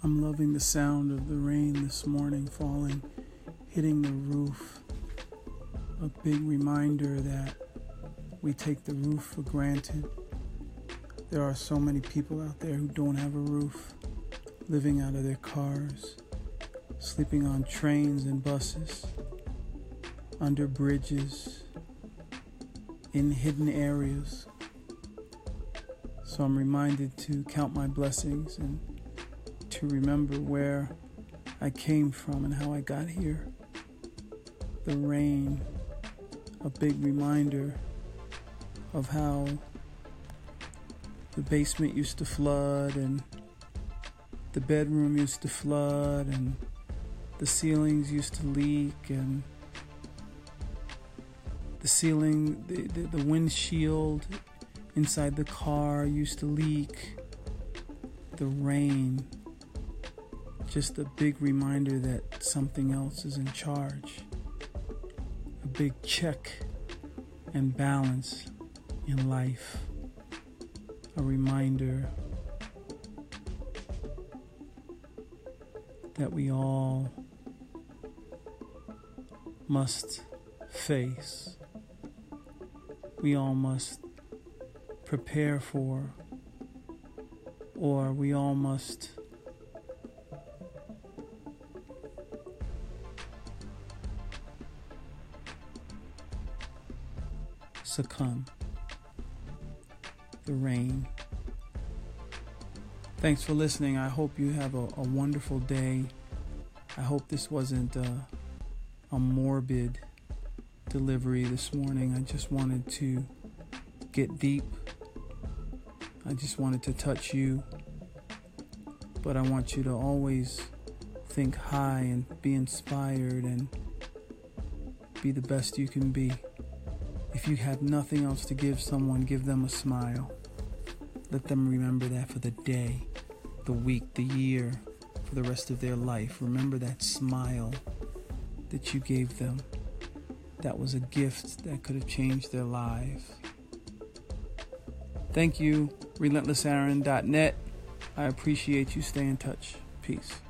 I'm loving the sound of the rain this morning falling, hitting the roof. A big reminder that we take the roof for granted. There are so many people out there who don't have a roof, living out of their cars, sleeping on trains and buses, under bridges, in hidden areas. So I'm reminded to count my blessings and to remember where I came from and how I got here. The rain, a big reminder of how the basement used to flood and the bedroom used to flood and the ceilings used to leak and the ceiling the, the, the windshield inside the car used to leak the rain just a big reminder that something else is in charge. A big check and balance in life. A reminder that we all must face. We all must prepare for, or we all must succumb. The rain. Thanks for listening. I hope you have a, a wonderful day. I hope this wasn't a, a morbid delivery this morning. I just wanted to get deep. I just wanted to touch you. But I want you to always think high and be inspired and be the best you can be. If you have nothing else to give someone, give them a smile. Let them remember that for the day, the week, the year, for the rest of their life. Remember that smile that you gave them. That was a gift that could have changed their lives. Thank you, relentlessaaron.net. I appreciate you. Stay in touch. Peace.